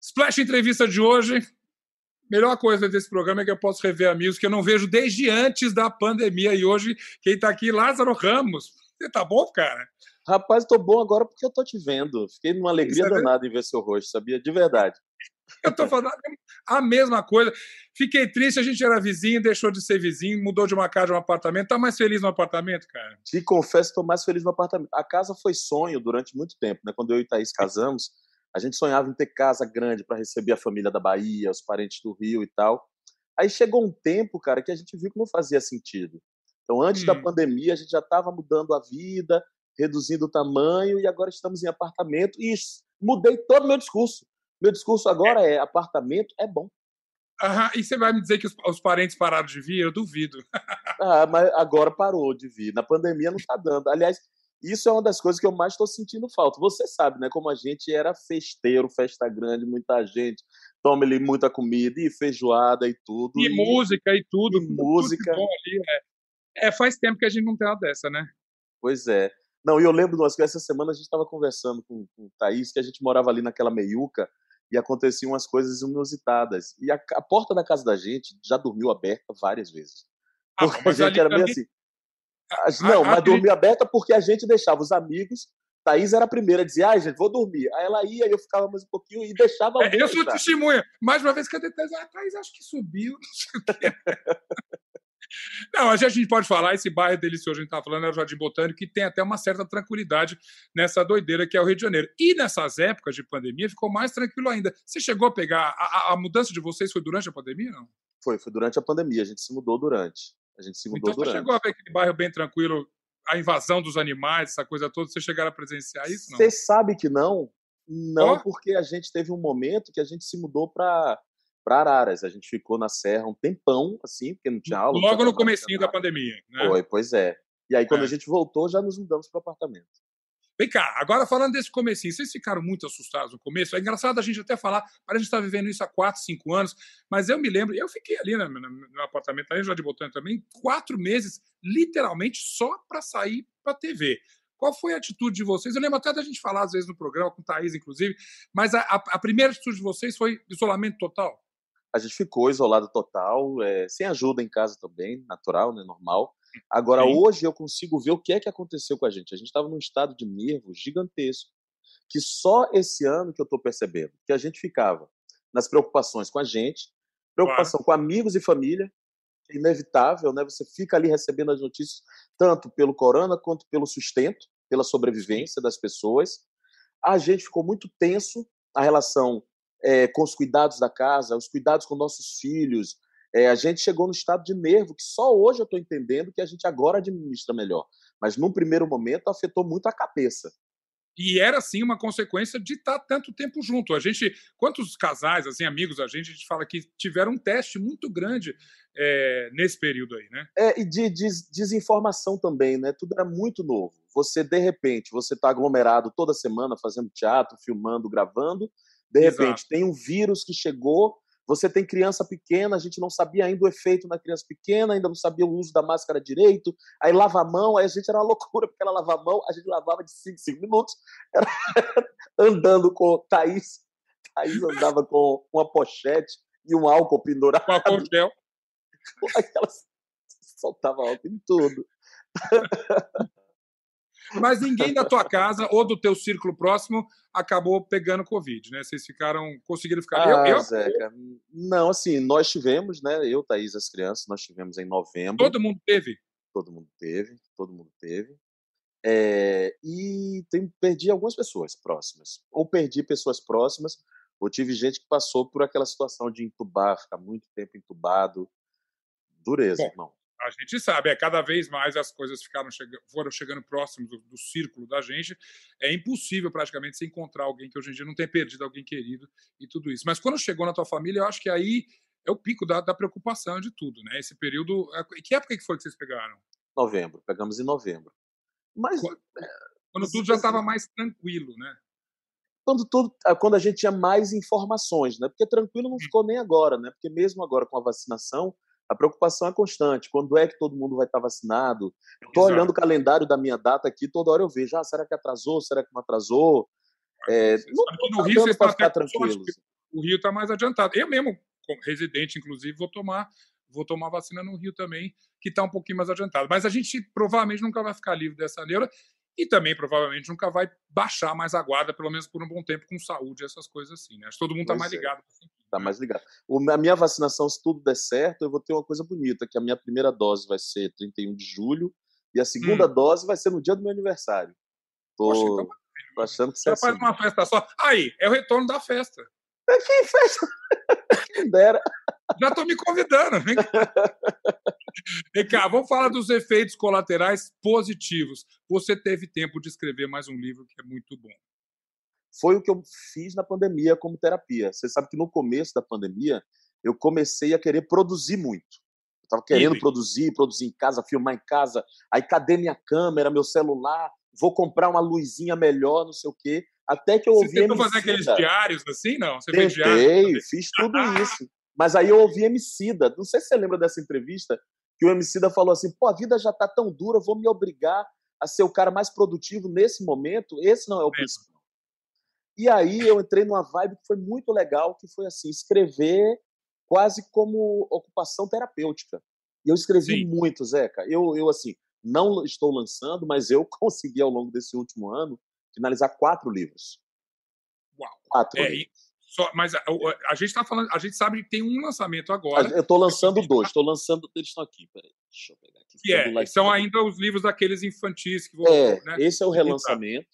Splash entrevista de hoje. Melhor coisa desse programa é que eu posso rever amigos que eu não vejo desde antes da pandemia. E hoje, quem está aqui, Lázaro Ramos. Você tá bom, cara? Rapaz, estou bom agora porque eu tô te vendo. Fiquei numa alegria danada em ver seu rosto, sabia? De verdade. Eu tô falando a mesma coisa. Fiquei triste, a gente era vizinho, deixou de ser vizinho, mudou de uma casa de um apartamento. Tá mais feliz no apartamento, cara? Te confesso que tô mais feliz no apartamento. A casa foi sonho durante muito tempo, né? Quando eu e Thaís casamos, a gente sonhava em ter casa grande para receber a família da Bahia, os parentes do Rio e tal. Aí chegou um tempo, cara, que a gente viu que não fazia sentido. Então, antes hum. da pandemia, a gente já estava mudando a vida, reduzindo o tamanho, e agora estamos em apartamento. E mudei todo o meu discurso. Meu discurso agora é: apartamento é bom. Aham, e você vai me dizer que os, os, parentes pararam de vir? Eu duvido. ah, mas agora parou de vir. Na pandemia não está dando. Aliás, isso é uma das coisas que eu mais estou sentindo falta. Você sabe, né? Como a gente era festeiro, festa grande, muita gente, toma ali muita comida e feijoada e tudo. E, e música e tudo. E música. Tudo ali, é. é, faz tempo que a gente não tem uma dessa, né? Pois é. Não, e eu lembro de umas coisas, essa semana a gente estava conversando com, com o Thaís, que a gente morava ali naquela meiuca e aconteciam umas coisas inusitadas. E a, a porta da casa da gente já dormiu aberta várias vezes. Ah, porque ah, a gente era meio assim não, a, mas a dormia aberta porque a gente deixava os amigos. Thaís era a primeira a dizer, ai, gente, vou dormir. Aí ela ia, eu ficava mais um pouquinho e deixava. É, eu sou testemunha. Mais uma vez, cadê Thaís? Ah, Thaís, acho que subiu, não sei o quê. Não, a gente pode falar, esse bairro delicioso, a gente está falando, é o Jardim Botânico, que tem até uma certa tranquilidade nessa doideira que é o Rio de Janeiro. E nessas épocas de pandemia ficou mais tranquilo ainda. Você chegou a pegar. A, a mudança de vocês foi durante a pandemia, não? Foi, foi durante a pandemia. A gente se mudou durante. A gente se mudou então, durante. você chegou a ver aquele bairro bem tranquilo, a invasão dos animais, essa coisa toda, você chegaram a presenciar isso? Você sabe que não? Não, oh? porque a gente teve um momento que a gente se mudou para para Araras. A gente ficou na serra um tempão, assim, porque não tinha aula. Logo no comecinho da pandemia, né? Foi, pois é. E aí, quando é. a gente voltou, já nos mudamos para o apartamento. Vem cá, agora falando desse comecinho, vocês ficaram muito assustados no começo? É engraçado a gente até falar, a gente está vivendo isso há 4, 5 anos, mas eu me lembro, eu fiquei ali no, no, no apartamento, aí já de botão também, quatro meses, literalmente, só para sair para TV. Qual foi a atitude de vocês? Eu lembro até da gente falar, às vezes, no programa, com o Thaís, inclusive, mas a, a, a primeira atitude de vocês foi isolamento total? A gente ficou isolado total, é, sem ajuda em casa também, natural, né, normal. Agora, Sim. hoje eu consigo ver o que é que aconteceu com a gente. A gente estava num estado de nervo gigantesco, que só esse ano que eu estou percebendo, que a gente ficava nas preocupações com a gente, preocupação claro. com amigos e família, é inevitável, né? Você fica ali recebendo as notícias tanto pelo corona quanto pelo sustento, pela sobrevivência das pessoas. A gente ficou muito tenso a relação é, com os cuidados da casa, os cuidados com nossos filhos, é, a gente chegou no estado de nervo que só hoje eu estou entendendo que a gente agora administra melhor. Mas num primeiro momento afetou muito a cabeça. E era sim uma consequência de estar tá tanto tempo junto. A gente, quantos casais, assim, amigos, a gente, a gente fala que tiveram um teste muito grande é, nesse período aí, né? É, e de, de, desinformação também, né? Tudo era muito novo. Você, de repente, você está aglomerado toda semana fazendo teatro, filmando, gravando. De repente, Exato. tem um vírus que chegou você tem criança pequena, a gente não sabia ainda o efeito na criança pequena, ainda não sabia o uso da máscara direito. Aí lava a mão, aí a gente era uma loucura, porque ela lava a mão, a gente lavava de 5 5 minutos, era andando com Thaís. Thaís andava com uma pochete e um álcool pendurado. Com álcool gel. Aquela soltava álcool em tudo. Mas ninguém da tua casa ou do teu círculo próximo acabou pegando Covid, né? Vocês ficaram, conseguiram ficar. Ah, eu, eu... Zeca, não, assim, nós tivemos, né? Eu, Thaís, as crianças, nós tivemos em novembro. Todo mundo teve? Todo mundo teve, todo mundo teve. É, e tem, perdi algumas pessoas próximas. Ou perdi pessoas próximas, ou tive gente que passou por aquela situação de entubar, ficar muito tempo entubado. Dureza, Bom, irmão a gente sabe, é cada vez mais as coisas ficaram chegando, foram chegando próximos do, do, círculo da gente. É impossível praticamente se encontrar alguém que hoje em dia não tenha perdido alguém querido e tudo isso. Mas quando chegou na tua família, eu acho que aí é o pico da, da preocupação de tudo, né? Esse período. É, que época que foi que vocês pegaram? Novembro, pegamos em novembro. Mas quando, é, quando tudo já estava mais tranquilo, né? Quando, tudo, ah, quando a gente tinha mais informações, né? Porque tranquilo não hum. ficou nem agora, né? Porque mesmo agora com a vacinação, A preocupação é constante. Quando é que todo mundo vai estar vacinado? Estou olhando o calendário da minha data aqui, toda hora eu vejo, ah, será que atrasou? Será que não atrasou? É, não, no tá Rio você está ficar tranquilo. O Rio está mais adiantado. Eu mesmo, residente, inclusive, vou tomar vou tomar vacina no Rio também, que está um pouquinho mais adiantado. Mas a gente provavelmente nunca vai ficar livre dessa neura e também provavelmente nunca vai baixar mais a guarda, pelo menos por um bom tempo, com saúde, essas coisas assim. Né? Acho que todo mundo está mais é. ligado. Está mais ligado. O, a minha vacinação, se tudo der certo, eu vou ter uma coisa bonita, que a minha primeira dose vai ser 31 de julho e a segunda hum. dose vai ser no dia do meu aniversário. Tô, Poxa, então... tô achando que você é faz assim. uma festa só. Aí, é o retorno da festa. É que festa? Quem dera. Já estou me convidando. Vem cá. Vem cá, vamos falar dos efeitos colaterais positivos. Você teve tempo de escrever mais um livro que é muito bom. Foi o que eu fiz na pandemia como terapia. Você sabe que no começo da pandemia eu comecei a querer produzir muito. Eu estava querendo produzir, produzir em casa, filmar em casa. Aí cadê minha câmera, meu celular? Vou comprar uma luzinha melhor, não sei o quê. Até que eu ouvi. Você tentou fazer aqueles diários assim, não? Você Tentei, fez diários? fiz tudo isso. Mas aí eu ouvi Emicida, não sei se você lembra dessa entrevista, que o Emicida falou assim, pô, a vida já tá tão dura, vou me obrigar a ser o cara mais produtivo nesse momento, esse não é o principal. E aí eu entrei numa vibe que foi muito legal, que foi assim, escrever quase como ocupação terapêutica. E eu escrevi Sim. muito, Zeca. Eu, eu, assim, não estou lançando, mas eu consegui, ao longo desse último ano, finalizar quatro livros. Uau! Quatro é, livros. Só, mas a, a gente está falando, a gente sabe que tem um lançamento agora. Eu estou lançando dois, estou lançando. Eles estão aqui, peraí. Deixa eu pegar aqui. Que é, são ainda os livros daqueles infantis que vão. É, né? esse é o relançamento.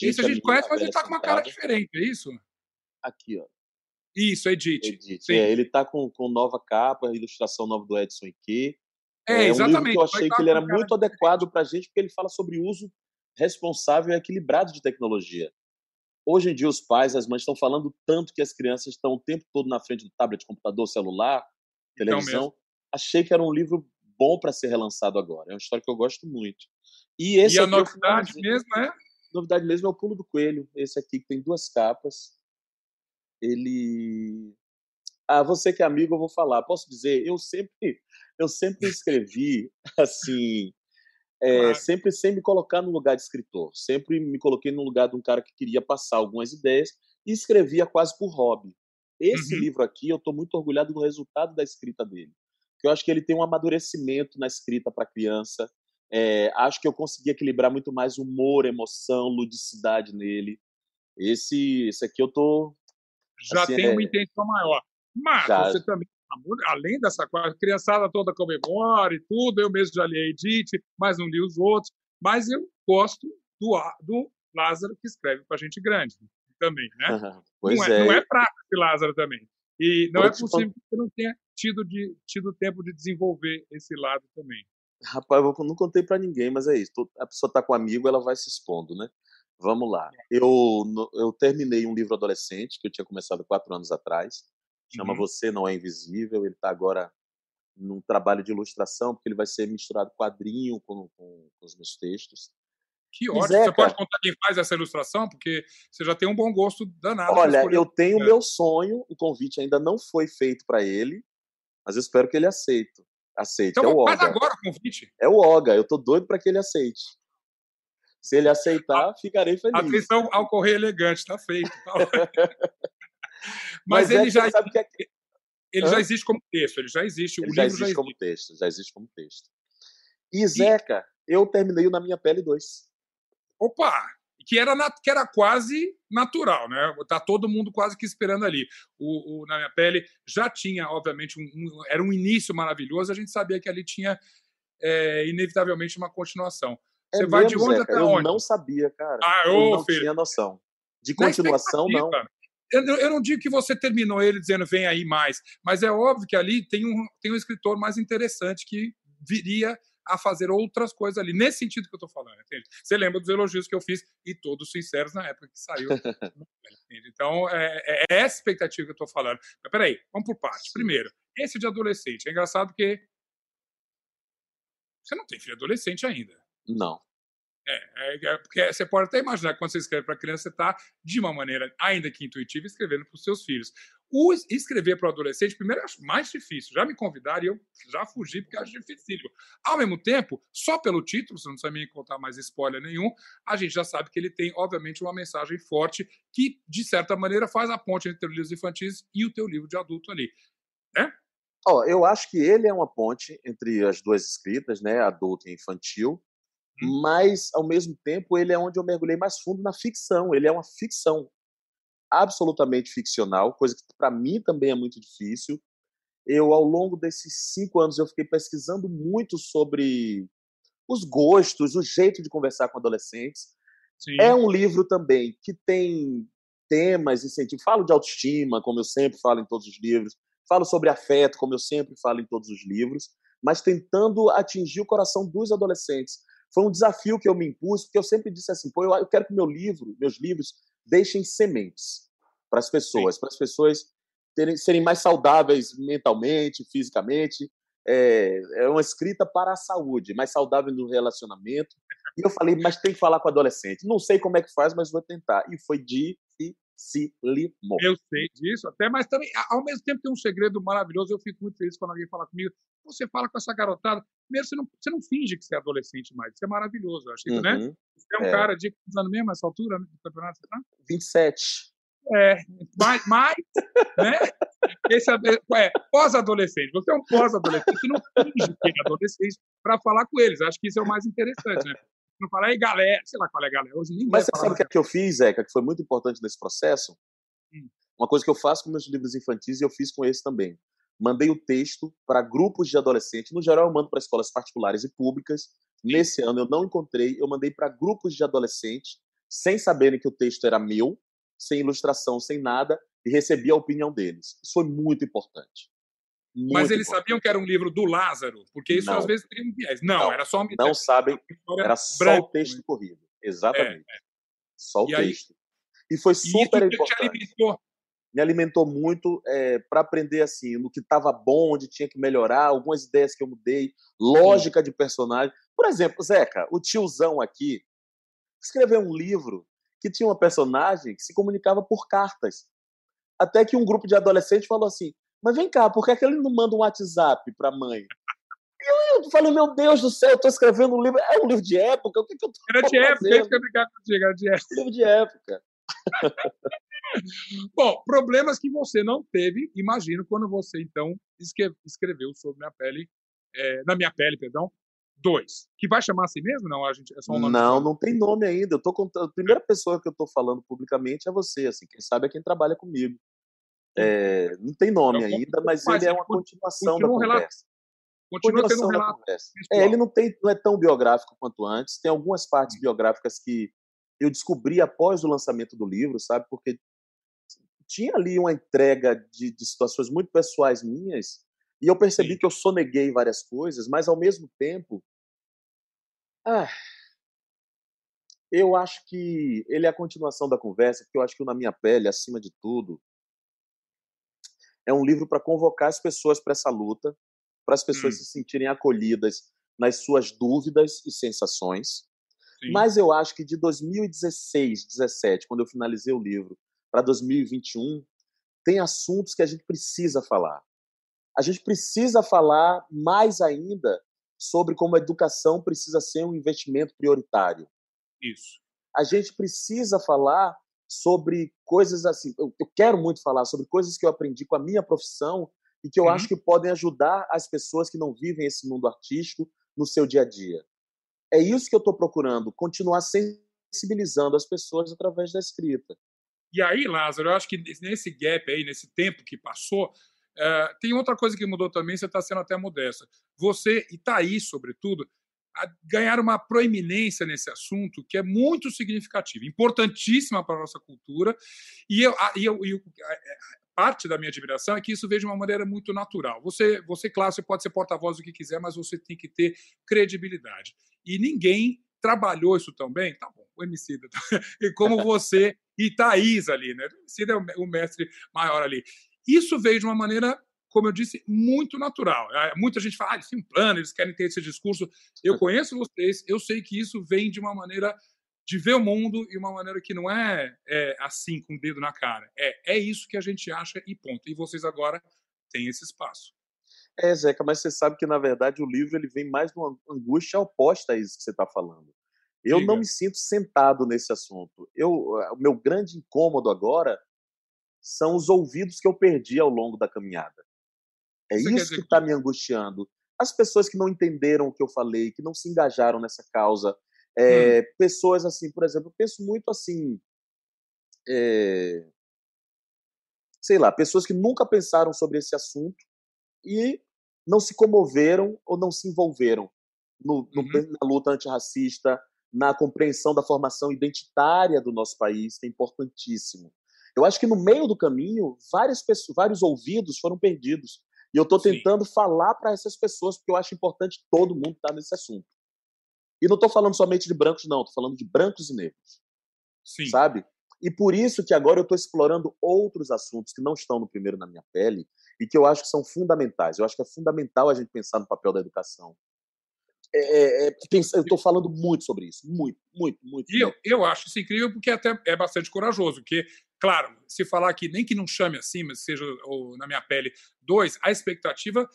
Esse a gente conhece, mas ele está com uma cara diferente, é isso? Aqui, ó. Isso, Edith. Edith. É, ele está com, com nova capa, ilustração nova do Edson Ike. É, é exatamente. Um eu achei que ele era muito adequado para a gente, porque ele fala sobre uso responsável e equilibrado de tecnologia. Hoje em dia, os pais, as mães estão falando tanto que as crianças estão o tempo todo na frente do tablet, computador, celular, televisão. Então Achei que era um livro bom para ser relançado agora. É uma história que eu gosto muito. E, esse e a novidade mesmo é? Novidade mesmo é o Pulo do Coelho. Esse aqui que tem duas capas. Ele. Ah, você que é amigo, eu vou falar. Posso dizer, eu sempre, eu sempre escrevi assim é, claro. sempre sem me colocar no lugar de escritor. Sempre me coloquei no lugar de um cara que queria passar algumas ideias e escrevia quase por hobby. Esse uhum. livro aqui, eu estou muito orgulhado do resultado da escrita dele. Porque eu acho que ele tem um amadurecimento na escrita para criança. É, acho que eu consegui equilibrar muito mais humor, emoção, ludicidade nele. Esse, esse aqui eu tô. Já assim, tem é... uma intenção maior. Mas já... você também além dessa coisa, criançada toda comemora e tudo, eu mesmo já li a Edith, mas não li os outros, mas eu gosto do, do Lázaro que escreve para gente grande também, né? Uhum, pois não, é, é. não é prático esse Lázaro também. E não é possível que você não tenha tido, de, tido tempo de desenvolver esse lado também. Rapaz, eu não contei para ninguém, mas é isso. A pessoa está com um amigo, ela vai se expondo, né? Vamos lá. É. Eu, eu terminei um livro adolescente que eu tinha começado quatro anos atrás chama uhum. Você Não É Invisível. Ele está agora num trabalho de ilustração, porque ele vai ser misturado quadrinho com, com, com os meus textos. Que ótimo. Você pode contar quem faz essa ilustração? Porque você já tem um bom gosto danado. Olha, eu tenho o é. meu sonho, o convite ainda não foi feito para ele, mas eu espero que ele aceite. Aceite. Então, é o faz agora o convite. É o Oga, eu tô doido para que ele aceite. Se ele aceitar, a, ficarei feliz. Atenção ao correio elegante, tá feito. Tá Mas, Mas ele é já sabe que é... ele Hã? já existe como texto, ele já existe, ele o já livro existe já como texto, já existe como texto. E Zeca, e... eu terminei o Na Minha Pele 2. Opa! Que era, na, que era quase natural, né? Tá todo mundo quase que esperando ali. O, o Na Minha Pele já tinha, obviamente, um, um, era um início maravilhoso, a gente sabia que ali tinha é, inevitavelmente uma continuação. É Você mesmo, vai de onde Zeca, até eu onde? Eu não sabia, cara. Ah, eu não filho. tinha noção. De continuação, não eu, não digo que você terminou ele dizendo vem aí mais, mas é óbvio que ali tem um, tem um escritor mais interessante que viria a fazer outras coisas ali, nesse sentido que eu estou falando. Entende? Você lembra dos elogios que eu fiz, e todos sinceros na época que saiu. então, é, é, é, essa expectativa que eu estou falando. Mas peraí, vamos por parte. Primeiro, esse de adolescente. É engraçado porque você não tem filho adolescente ainda. Não. É, é, é, porque você pode até imaginar, quando você escreve para criança, você está, de uma maneira, ainda que intuitiva, escrevendo para os seus filhos. O escrever para o adolescente, primeiro, eu acho mais difícil. Já me convidaram e eu já fugi porque acho difícil. Ao mesmo tempo, só pelo título, você não precisa me contar mais spoiler nenhum, a gente já sabe que ele tem, obviamente, uma mensagem forte que, de certa maneira, faz a ponte entre os livros infantis e o teu livro de adulto ali. Né? Oh, eu acho que ele é uma ponte entre as duas escritas, né, adulto e infantil, hum. mas, ao mesmo tempo, ele é onde eu mergulhei mais fundo na ficção. Ele é uma ficção absolutamente ficcional, coisa que para mim também é muito difícil. Eu, ao longo desses cinco anos, eu fiquei pesquisando muito sobre os gostos, o jeito de conversar com adolescentes. Sim. É um livro também que tem temas, incentivo. Falo de autoestima, como eu sempre falo em todos os livros. Falo sobre afeto, como eu sempre falo em todos os livros. Mas tentando atingir o coração dos adolescentes. Foi um desafio que eu me impus, porque eu sempre disse assim: pô, eu quero que meu livro, meus livros, deixem sementes para as pessoas, para as pessoas terem, serem mais saudáveis mentalmente, fisicamente. É, é uma escrita para a saúde, mais saudável no relacionamento. E eu falei, mas tem que falar com adolescente. Não sei como é que faz, mas vou tentar. E foi dificílimo. Eu sei disso, até, mas também, ao mesmo tempo, tem um segredo maravilhoso. Eu fico muito feliz quando alguém fala comigo. Você fala com essa garotada. Primeiro, você não, você não finge que você é adolescente mais. Isso é maravilhoso. Eu acho né? uhum. né? Você é um é. cara de quantos anos mesmo, essa altura do campeonato? Tá? 27. É, mas, mas né? Esse é, pós-adolescente. Você é um pós-adolescente. Você não finge que é adolescente para falar com eles. Acho que isso é o mais interessante, né? Não falar, aí galera, sei lá qual é galera. Hoje Mas você sabe o que, é que eu fiz, Zeca, que foi muito importante nesse processo? Hum. Uma coisa que eu faço com meus livros infantis e eu fiz com esse também. Mandei o texto para grupos de adolescentes. No geral, eu mando para escolas particulares e públicas. Nesse ano eu não encontrei, eu mandei para grupos de adolescentes, sem saberem que o texto era meu, sem ilustração, sem nada, e recebi a opinião deles. Isso foi muito importante. Muito Mas eles importante. sabiam que era um livro do Lázaro, porque isso não. às vezes teria um viés. Não, não, era só uma Não sabem, era só o texto né? corrido. Exatamente. É, é. Só o e texto. Aí, e foi super e importante. Alimentou. Me alimentou muito é, para aprender assim, no que estava bom, onde tinha que melhorar, algumas ideias que eu mudei, lógica de personagem. Por exemplo, Zeca, o tiozão aqui escreveu um livro que tinha uma personagem que se comunicava por cartas. Até que um grupo de adolescentes falou assim: Mas vem cá, por que, é que ele não manda um WhatsApp para a mãe? Eu, eu falei, meu Deus do céu, eu estou escrevendo um livro. É um livro de época? O que, que eu tô Era de época, eu que brincar contigo, era de época. Livro de época. Bom, problemas que você não teve, imagino, quando você então escreveu sobre minha pele, é, na minha pele, perdão, dois. Que vai chamar assim mesmo? Não, a gente, é só um nome Não, não tem nome ainda. Eu tô contando, a primeira pessoa que eu tô falando publicamente é você, assim, quem sabe é quem trabalha comigo. É, não tem nome então, ainda, mas ele é uma continuação da conversa. Continua tendo um relato. É, ele não, tem, não é tão biográfico quanto antes. Tem algumas partes hum. biográficas que eu descobri após o lançamento do livro, sabe? Porque tinha ali uma entrega de, de situações muito pessoais minhas e eu percebi Sim. que eu soneguei várias coisas, mas ao mesmo tempo ah, eu acho que ele é a continuação da conversa, porque eu acho que o Na Minha Pele, acima de tudo, é um livro para convocar as pessoas para essa luta, para as pessoas hum. se sentirem acolhidas nas suas dúvidas e sensações. Sim. Mas eu acho que de 2016, 17, quando eu finalizei o livro, para 2021, tem assuntos que a gente precisa falar. A gente precisa falar mais ainda sobre como a educação precisa ser um investimento prioritário. Isso. A gente precisa falar sobre coisas assim. Eu, eu quero muito falar sobre coisas que eu aprendi com a minha profissão e que eu uhum. acho que podem ajudar as pessoas que não vivem esse mundo artístico no seu dia a dia. É isso que eu estou procurando, continuar sensibilizando as pessoas através da escrita. E aí, Lázaro, eu acho que nesse gap aí, nesse tempo que passou, é, tem outra coisa que mudou também, você está sendo até modesta. Você e Thaís, sobretudo, ganharam uma proeminência nesse assunto que é muito significativa, importantíssima para a nossa cultura. E, eu, e, eu, e parte da minha admiração é que isso veio de uma maneira muito natural. Você, você claro, você pode ser porta-voz do que quiser, mas você tem que ter credibilidade. E ninguém trabalhou isso tão bem, tá bom, o Emicida, e como você e Thaís ali, né? O Emicida é o mestre maior ali. Isso veio de uma maneira como eu disse, muito natural. É, muita gente fala, ah, eles têm um plano, eles querem ter esse discurso. Eu conheço vocês, eu sei que isso vem de uma maneira de ver o mundo e uma maneira que não é, é assim, com o dedo na cara. É, é isso que a gente acha e ponto. E vocês agora têm esse espaço. É, Zeca, mas você sabe que, na verdade, o livro ele vem mais de uma angústia oposta a isso que você está falando. Eu Diga. não me sinto sentado nesse assunto. Eu, o meu grande incômodo agora são os ouvidos que eu perdi ao longo da caminhada. É Você isso que está me angustiando. As pessoas que não entenderam o que eu falei, que não se engajaram nessa causa. É, hum. Pessoas assim, por exemplo, eu penso muito assim. É, sei lá, pessoas que nunca pensaram sobre esse assunto e não se comoveram ou não se envolveram no, no, uhum. na luta antirracista, na compreensão da formação identitária do nosso país, que é importantíssimo. Eu acho que no meio do caminho, várias pessoas, vários ouvidos foram perdidos. E eu estou tentando Sim. falar para essas pessoas, porque eu acho importante todo mundo estar tá nesse assunto. E não estou falando somente de brancos, não, estou falando de brancos e negros. Sim. Sabe? E por isso que agora eu estou explorando outros assuntos que não estão no primeiro na minha pele e que eu acho que são fundamentais. Eu acho que é fundamental a gente pensar no papel da educação. É, é, é eu estou falando muito sobre isso, muito, muito, muito. E eu, eu acho isso incrível porque até é bastante corajoso, porque Claro, se falar aqui, nem que não chame assim, mas seja ou, na minha pele, dois, a expectativa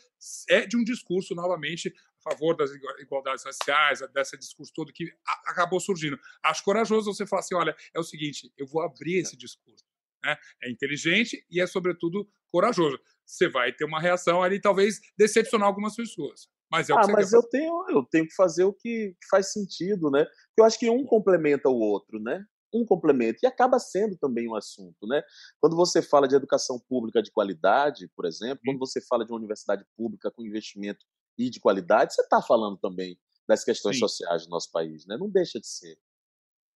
é de um discurso, novamente, a favor das igualdades raciais, desse discurso todo que acabou surgindo. Acho corajoso você falar assim: olha, é o seguinte, eu vou abrir esse discurso. Né? É inteligente e é, sobretudo, corajoso. Você vai ter uma reação ali, talvez decepcionar algumas pessoas. Mas é ah, mas eu tenho, eu tenho que fazer o que faz sentido, né? Eu acho que um complementa o outro, né? Um complemento e acaba sendo também um assunto, né? Quando você fala de educação pública de qualidade, por exemplo, quando você fala de uma universidade pública com investimento e de qualidade, você está falando também das questões Sim. sociais do nosso país, né? Não deixa de ser.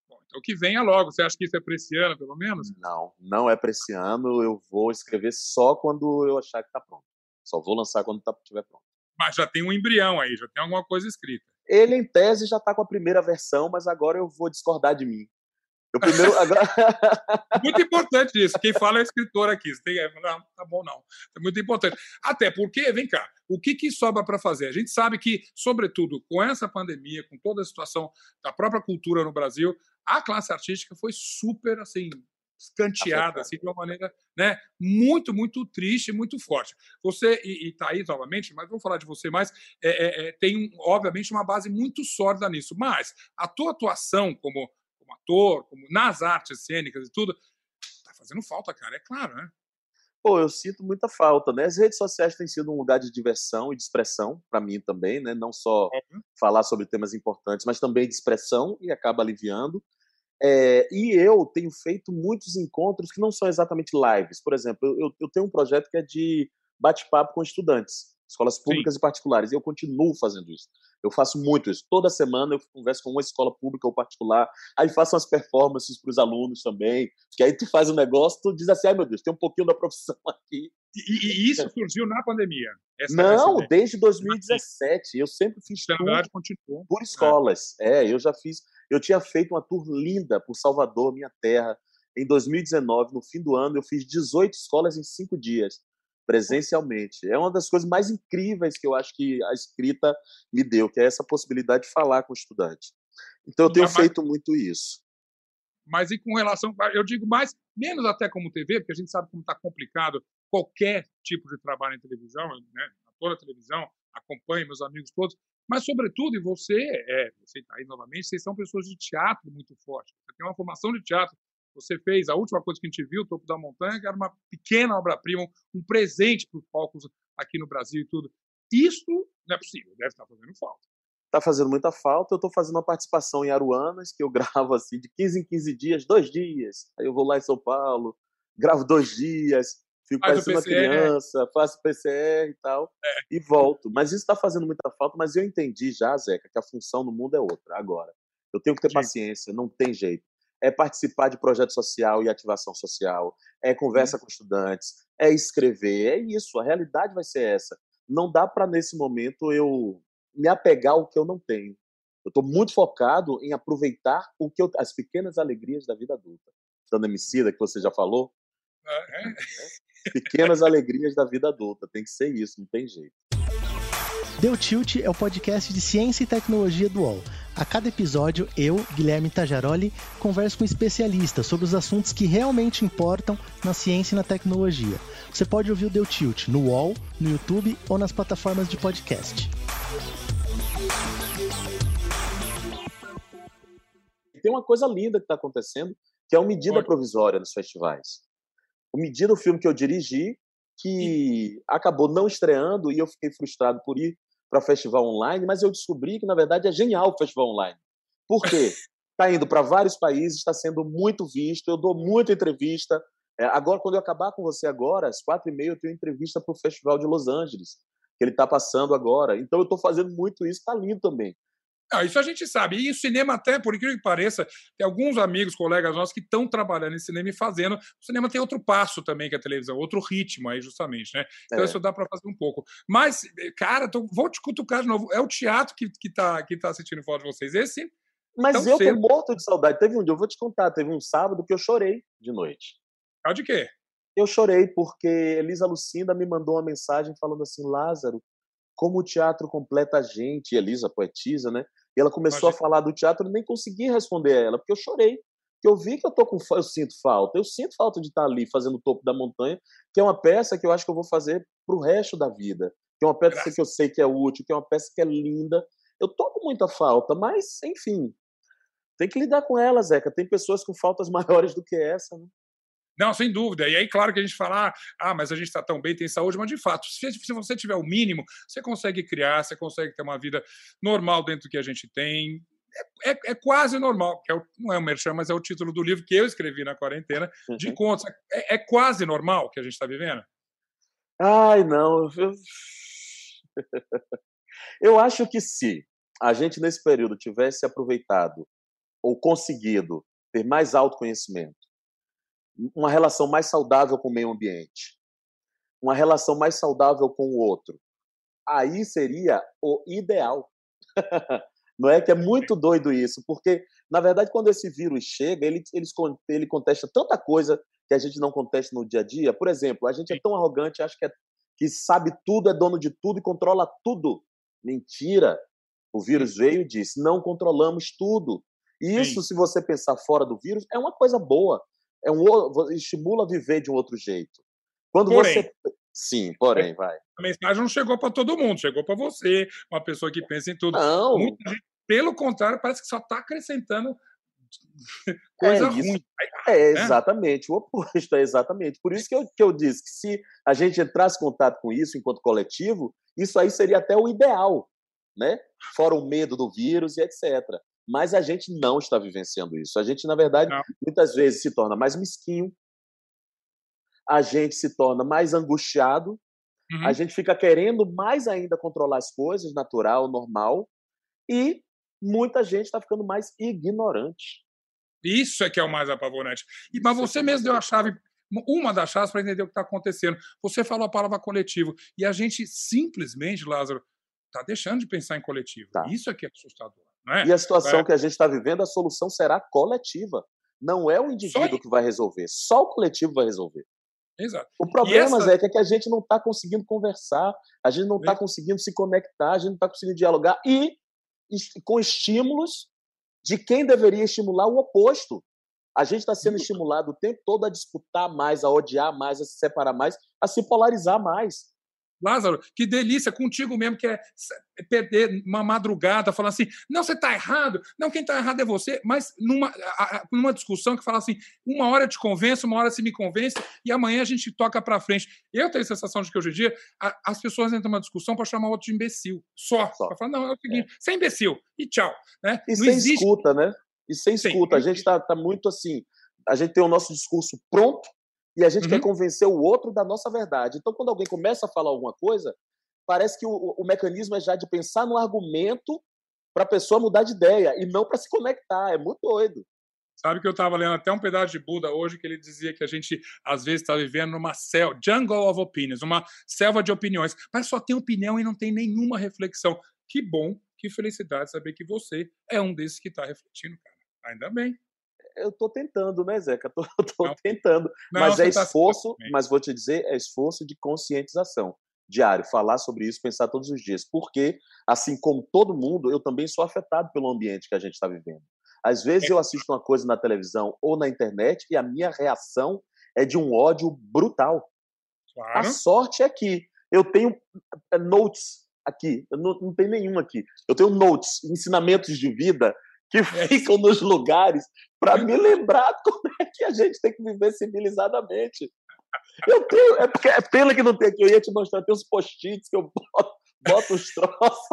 Bom, então que venha logo. Você acha que isso é para esse ano, pelo menos? Não, não é para esse ano. Eu vou escrever só quando eu achar que está pronto. Só vou lançar quando estiver tá, pronto. Mas já tem um embrião aí, já tem alguma coisa escrita. Ele, em tese, já está com a primeira versão, mas agora eu vou discordar de mim. Eu primeiro. Muito importante isso. Quem fala é escritor aqui. Você tem... Não, tá bom, não. É muito importante. Até porque, vem cá, o que, que sobra para fazer? A gente sabe que, sobretudo com essa pandemia, com toda a situação da própria cultura no Brasil, a classe artística foi super assim escanteada assim, de uma maneira né, muito, muito triste, muito forte. Você, e está aí novamente, mas vou falar de você mais, é, é, é, tem, obviamente, uma base muito sólida nisso. Mas a tua atuação como como ator, como nas artes cênicas e tudo, tá fazendo falta, cara, é claro, né? Pô, eu sinto muita falta, né? As redes sociais têm sido um lugar de diversão e de expressão para mim também, né? Não só uhum. falar sobre temas importantes, mas também de expressão e acaba aliviando. É, e eu tenho feito muitos encontros que não são exatamente lives. Por exemplo, eu, eu tenho um projeto que é de bate-papo com estudantes escolas públicas Sim. e particulares. E eu continuo fazendo isso. Eu faço muito isso. Toda semana eu converso com uma escola pública ou particular, aí faço umas performances para os alunos também, que aí tu faz um negócio, tu diz assim, ai meu Deus, tem um pouquinho da profissão aqui. E, e isso surgiu na pandemia? Não, desde 2017. Eu sempre fiz tudo continuou. por é. escolas. É. é, eu já fiz... Eu tinha feito uma tour linda por Salvador, minha terra, em 2019, no fim do ano, eu fiz 18 escolas em cinco dias presencialmente. É uma das coisas mais incríveis que eu acho que a escrita me deu, que é essa possibilidade de falar com o estudante. Então eu tenho mas, feito muito isso. Mas e com relação, eu digo mais, menos até como TV, porque a gente sabe como está complicado qualquer tipo de trabalho em televisão, né? toda a televisão, acompanho meus amigos todos, mas sobretudo, e você, é, você está aí novamente, vocês são pessoas de teatro muito forte. Você tem uma formação de teatro você fez a última coisa que a gente viu, o Topo da Montanha, que era uma pequena obra-prima, um presente para os palcos aqui no Brasil e tudo. Isso não é possível, deve estar fazendo falta. Está fazendo muita falta. Eu estou fazendo uma participação em Aruanas, que eu gravo assim de 15 em 15 dias, dois dias. Aí eu vou lá em São Paulo, gravo dois dias, fico Faz parecendo uma criança, faço PCR e tal, é. e volto. Mas isso está fazendo muita falta, mas eu entendi já, Zeca, que a função no mundo é outra agora. Eu tenho que ter Sim. paciência, não tem jeito é participar de projeto social e ativação social, é conversa uhum. com estudantes, é escrever, é isso, a realidade vai ser essa. Não dá para, nesse momento, eu me apegar ao que eu não tenho. Eu estou muito focado em aproveitar o que eu, as pequenas alegrias da vida adulta. Dando Emicida, que você já falou. É. Pequenas alegrias da vida adulta. Tem que ser isso, não tem jeito. Deu Tilt é o podcast de ciência e tecnologia do UOL. A cada episódio, eu, Guilherme Tajaroli, converso com especialistas sobre os assuntos que realmente importam na ciência e na tecnologia. Você pode ouvir o Deu Tilt no UOL, no YouTube ou nas plataformas de podcast. Tem uma coisa linda que está acontecendo, que é uma medida provisória nos festivais. O medida, o filme que eu dirigi, que acabou não estreando e eu fiquei frustrado por ir para festival online, mas eu descobri que, na verdade, é genial o festival online. Por quê? Está indo para vários países, está sendo muito visto, eu dou muita entrevista. É, agora, quando eu acabar com você agora, às quatro e meia, eu tenho entrevista para o Festival de Los Angeles, que ele está passando agora. Então, eu estou fazendo muito isso, está lindo também. Ah, isso a gente sabe. E o cinema, até, por incrível que pareça, tem alguns amigos, colegas nossos que estão trabalhando em cinema e fazendo. O cinema tem outro passo também que a televisão, outro ritmo aí, justamente, né? Então, é. isso dá para fazer um pouco. Mas, cara, tô, vou te cutucar de novo. É o teatro que, que, tá, que tá assistindo falta de vocês. Esse. Mas eu cedo. tô morto de saudade. Teve um dia, eu vou te contar, teve um sábado que eu chorei de noite. Ah, de quê? Eu chorei porque Elisa Lucinda me mandou uma mensagem falando assim: Lázaro, como o teatro completa a gente, Elisa, poetisa, né? E ela começou Imagina. a falar do teatro, eu nem consegui responder a ela, porque eu chorei. Porque eu vi que eu tô com eu sinto falta. Eu sinto falta de estar ali fazendo o topo da montanha, que é uma peça que eu acho que eu vou fazer pro resto da vida. Que é uma peça Graças. que eu sei que é útil, que é uma peça que é linda. Eu tô com muita falta, mas, enfim, tem que lidar com ela, Zeca. Tem pessoas com faltas maiores do que essa, né? Não, sem dúvida. E aí, claro que a gente fala, ah, ah mas a gente está tão bem, tem saúde, mas de fato, se, se, você tiver o mínimo, você consegue criar, você consegue ter uma vida normal dentro do que a gente tem. É, é, é quase normal, que é o, não é o merchan, mas é o título do livro que eu escrevi na quarentena, de uhum. contas. É, é quase normal que a gente está vivendo? Ai, não. Eu... eu acho que se a gente, nesse período, tivesse aproveitado ou conseguido ter mais autoconhecimento, uma relação mais saudável com o meio ambiente, uma relação mais saudável com o outro. Aí seria o ideal. Não é que é muito doido isso, porque, na verdade, quando esse vírus chega, ele, ele, ele contesta tanta coisa que a gente não contesta no dia a dia. Por exemplo, a gente é tão arrogante, acha que, é, que sabe tudo, é dono de tudo e controla tudo. Mentira! O vírus veio e disse: não controlamos tudo. E isso, Sim. se você pensar fora do vírus, é uma coisa boa é um estimula a viver de um outro jeito. Quando porém, você sim, porém, vai. A mensagem não chegou para todo mundo, chegou para você, uma pessoa que pensa em tudo. Não. Gente, pelo contrário, parece que só está acrescentando coisa é ruim. É né? exatamente o oposto, é exatamente. Por isso que eu, que eu disse que se a gente entrasse em contato com isso enquanto coletivo, isso aí seria até o ideal, né? Fora o medo do vírus e etc mas a gente não está vivenciando isso. A gente, na verdade, não. muitas vezes se torna mais mesquinho, a gente se torna mais angustiado, uhum. a gente fica querendo mais ainda controlar as coisas, natural, normal, e muita gente está ficando mais ignorante. Isso é que é o mais apavorante. E, mas você mesmo deu a chave, uma das chaves para entender o que está acontecendo. Você falou a palavra coletivo. E a gente simplesmente, Lázaro, está deixando de pensar em coletivo. Tá. Isso é que é assustador. É? E a situação é. que a gente está vivendo, a solução será coletiva. Não é o indivíduo que vai resolver, só o coletivo vai resolver. Exato. O problema, essa... Zé, é que a gente não está conseguindo conversar, a gente não está conseguindo se conectar, a gente não está conseguindo dialogar e com estímulos de quem deveria estimular o oposto. A gente está sendo estimulado o tempo todo a disputar mais, a odiar mais, a se separar mais, a se polarizar mais. Lázaro, que delícia contigo mesmo, que é perder uma madrugada falando assim: não, você está errado, não, quem está errado é você, mas numa, numa discussão que fala assim: uma hora eu te convenço, uma hora você me convence, e amanhã a gente toca para frente. Eu tenho a sensação de que hoje em dia as pessoas entram numa discussão para chamar o outro de imbecil, só. só. Para falar: não, é o seguinte, é. você é imbecil, e tchau. Né? E não sem existe... escuta, né? E sem escuta. Sim. A gente está tá muito assim: a gente tem o nosso discurso pronto e a gente uhum. quer convencer o outro da nossa verdade. Então, quando alguém começa a falar alguma coisa, parece que o, o mecanismo é já de pensar no argumento para a pessoa mudar de ideia e não para se conectar. É muito doido. Sabe que eu estava lendo até um pedaço de Buda hoje que ele dizia que a gente às vezes está vivendo numa selva, jungle of opinions, uma selva de opiniões, mas só tem opinião e não tem nenhuma reflexão. Que bom, que felicidade saber que você é um desses que está refletindo, cara. Ainda bem. Eu tô tentando, né, Zeca? Tô, tô não, tentando. Não, mas é tá esforço, tá mas vou te dizer, é esforço de conscientização diário, falar sobre isso, pensar todos os dias. Porque, assim como todo mundo, eu também sou afetado pelo ambiente que a gente está vivendo. Às vezes é. eu assisto uma coisa na televisão ou na internet e a minha reação é de um ódio brutal. Claro. A sorte é que eu tenho eh, notes aqui, eu não, não tenho nenhum aqui. Eu tenho notes, ensinamentos de vida que é. ficam nos lugares para me lembrar como é que a gente tem que viver civilizadamente. Eu tenho, é, porque, é pena que não tem aqui, eu ia te mostrar, tem uns post-its que eu boto, boto os troços.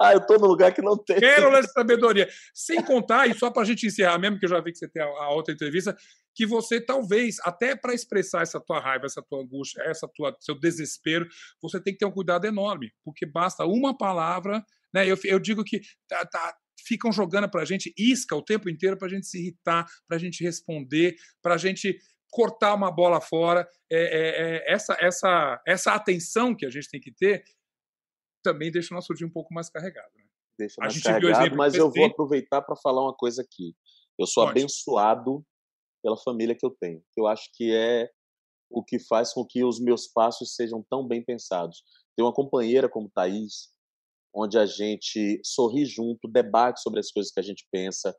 Ah, eu estou no lugar que não tem. Quero de sabedoria. Sem contar, e só para a gente encerrar mesmo, que eu já vi que você tem a, a outra entrevista, que você talvez, até para expressar essa tua raiva, essa tua angústia, essa tua seu desespero, você tem que ter um cuidado enorme, porque basta uma palavra, né? Eu, eu digo que tá, tá, ficam jogando para a gente isca o tempo inteiro para a gente se irritar, para a gente responder, para a gente cortar uma bola fora. É, é, é, essa, essa, essa atenção que a gente tem que ter também deixa o nosso dia um pouco mais carregado. Né? Deixa mais carregado, mas eu vou aproveitar para falar uma coisa aqui. Eu sou Pode. abençoado pela família que eu tenho. Eu acho que é o que faz com que os meus passos sejam tão bem pensados. Ter uma companheira como Thaís, onde a gente sorri junto, debate sobre as coisas que a gente pensa,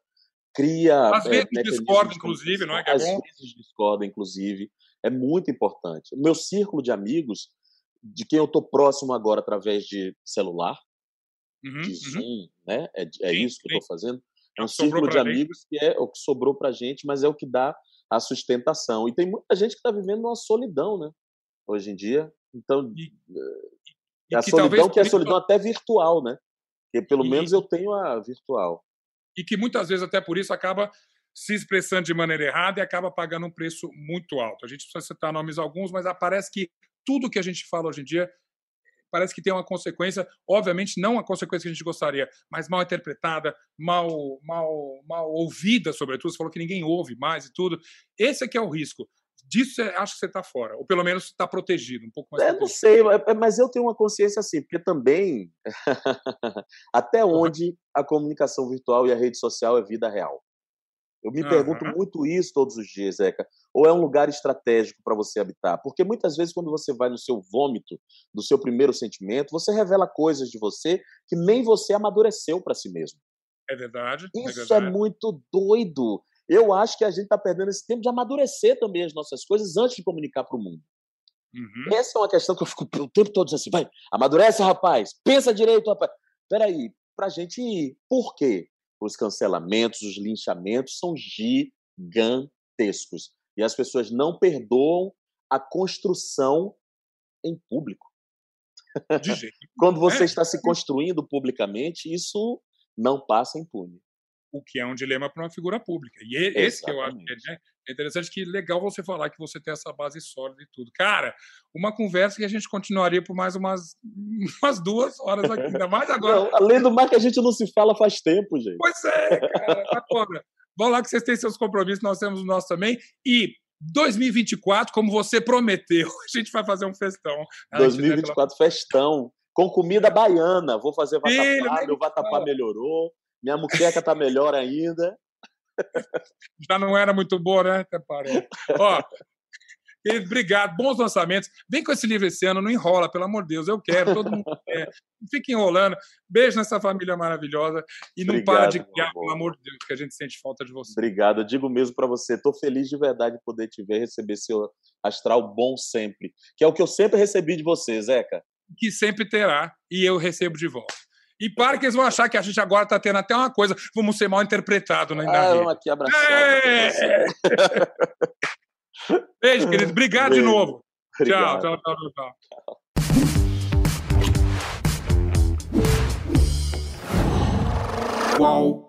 cria. Às é, vezes discorda, inclusive, não é? Que é às bom? vezes discorda, inclusive. É muito importante. O meu círculo de amigos, de quem eu estou próximo agora através de celular, uhum, de uhum. Zoom, uhum. né? É, é sim, isso que sim. eu estou fazendo. É um círculo de amigos que é o que sobrou para gente, mas é o que dá a sustentação. E tem muita gente que está vivendo uma solidão, né? Hoje em dia. Então, e, e a solidão que é a solidão até virtual, né? Porque pelo e, menos eu tenho a virtual. E que muitas vezes até por isso acaba se expressando de maneira errada e acaba pagando um preço muito alto. A gente precisa citar nomes alguns, mas parece que tudo que a gente fala hoje em dia parece que tem uma consequência, obviamente não a consequência que a gente gostaria, mas mal interpretada, mal, mal, mal ouvida, sobretudo. Você falou que ninguém ouve mais e tudo. Esse aqui é o risco. Disso acho que você está fora, ou pelo menos está protegido, um pouco mais. Eu não sei, mas eu tenho uma consciência assim, porque também até onde a comunicação virtual e a rede social é vida real. Eu me uhum. pergunto muito isso todos os dias, Zeca. Ou é um lugar estratégico para você habitar? Porque muitas vezes, quando você vai no seu vômito do seu primeiro sentimento, você revela coisas de você que nem você amadureceu para si mesmo. É verdade. É isso é, verdade. é muito doido. Eu acho que a gente está perdendo esse tempo de amadurecer também as nossas coisas antes de comunicar para o mundo. Uhum. Essa é uma questão que eu fico o tempo todo assim, vai, amadurece, rapaz, pensa direito, rapaz. Peraí, para a gente ir. Por quê? os cancelamentos, os linchamentos são gigantescos. E as pessoas não perdoam a construção em público. Quando você é. está se construindo publicamente, isso não passa impune o que é um dilema para uma figura pública. E esse Exatamente. que eu acho que é, né, é interessante, que legal você falar que você tem essa base sólida e tudo. Cara, uma conversa que a gente continuaria por mais umas, umas duas horas aqui, ainda mais agora. Não, além do mais que a gente não se fala faz tempo, gente. Pois é, cara, tá cobra. Vamos lá que vocês têm seus compromissos, nós temos o nosso também. E 2024, como você prometeu, a gente vai fazer um festão. 2024, festão. Com comida baiana. Vou fazer vatapá, meu vatapá melhorou. Minha muqueca tá melhor ainda. Já não era muito boa, né? Até parece. Ó, querido, obrigado. Bons lançamentos. Vem com esse livro esse ano, não enrola, pelo amor de Deus. Eu quero, todo mundo quer. Não fica enrolando. Beijo nessa família maravilhosa. E não obrigado, para de criar, pelo amor de Deus, que a gente sente falta de você. Obrigado. Eu digo mesmo para você. Estou feliz de verdade de poder te ver receber seu astral bom sempre. Que é o que eu sempre recebi de você, Zeca. Que sempre terá. E eu recebo de volta. E para que eles vão achar que a gente agora está tendo até uma coisa, vamos ser mal interpretado né, ah, vamos aqui abraçar. É! Beijo, querido. Obrigado Beijo. de novo. Obrigado. Tchau, tchau, tchau, tchau. Qual?